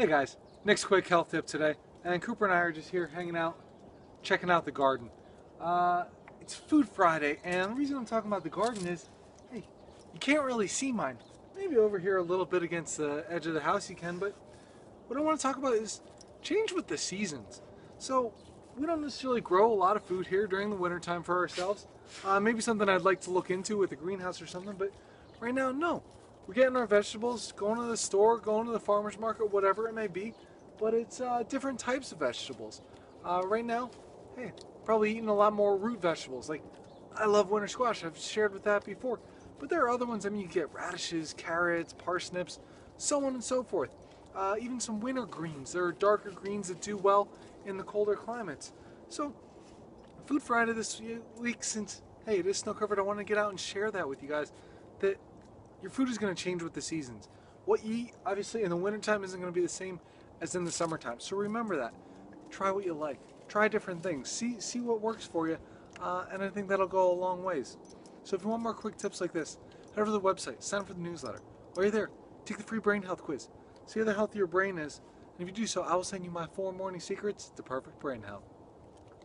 Hey guys, Nick's quick health tip today, and Cooper and I are just here hanging out, checking out the garden. Uh, it's Food Friday, and the reason I'm talking about the garden is, hey, you can't really see mine. Maybe over here a little bit against the edge of the house you can, but what I want to talk about is change with the seasons. So we don't necessarily grow a lot of food here during the wintertime for ourselves. Uh, maybe something I'd like to look into with a greenhouse or something, but right now, no. We're getting our vegetables, going to the store, going to the farmer's market, whatever it may be, but it's uh, different types of vegetables. Uh, right now, hey, probably eating a lot more root vegetables. Like, I love winter squash, I've shared with that before. But there are other ones, I mean, you get radishes, carrots, parsnips, so on and so forth. Uh, even some winter greens. There are darker greens that do well in the colder climates. So, Food Friday this week, since, hey, it is snow covered, I want to get out and share that with you guys. That your food is going to change with the seasons. What you eat, obviously, in the wintertime isn't going to be the same as in the summertime. So remember that. Try what you like. Try different things. See, see what works for you. Uh, and I think that'll go a long ways. So if you want more quick tips like this, head over to the website, sign up for the newsletter. While you're there, take the free brain health quiz. See how the healthy your brain is. And if you do so, I will send you my four morning secrets to perfect brain health.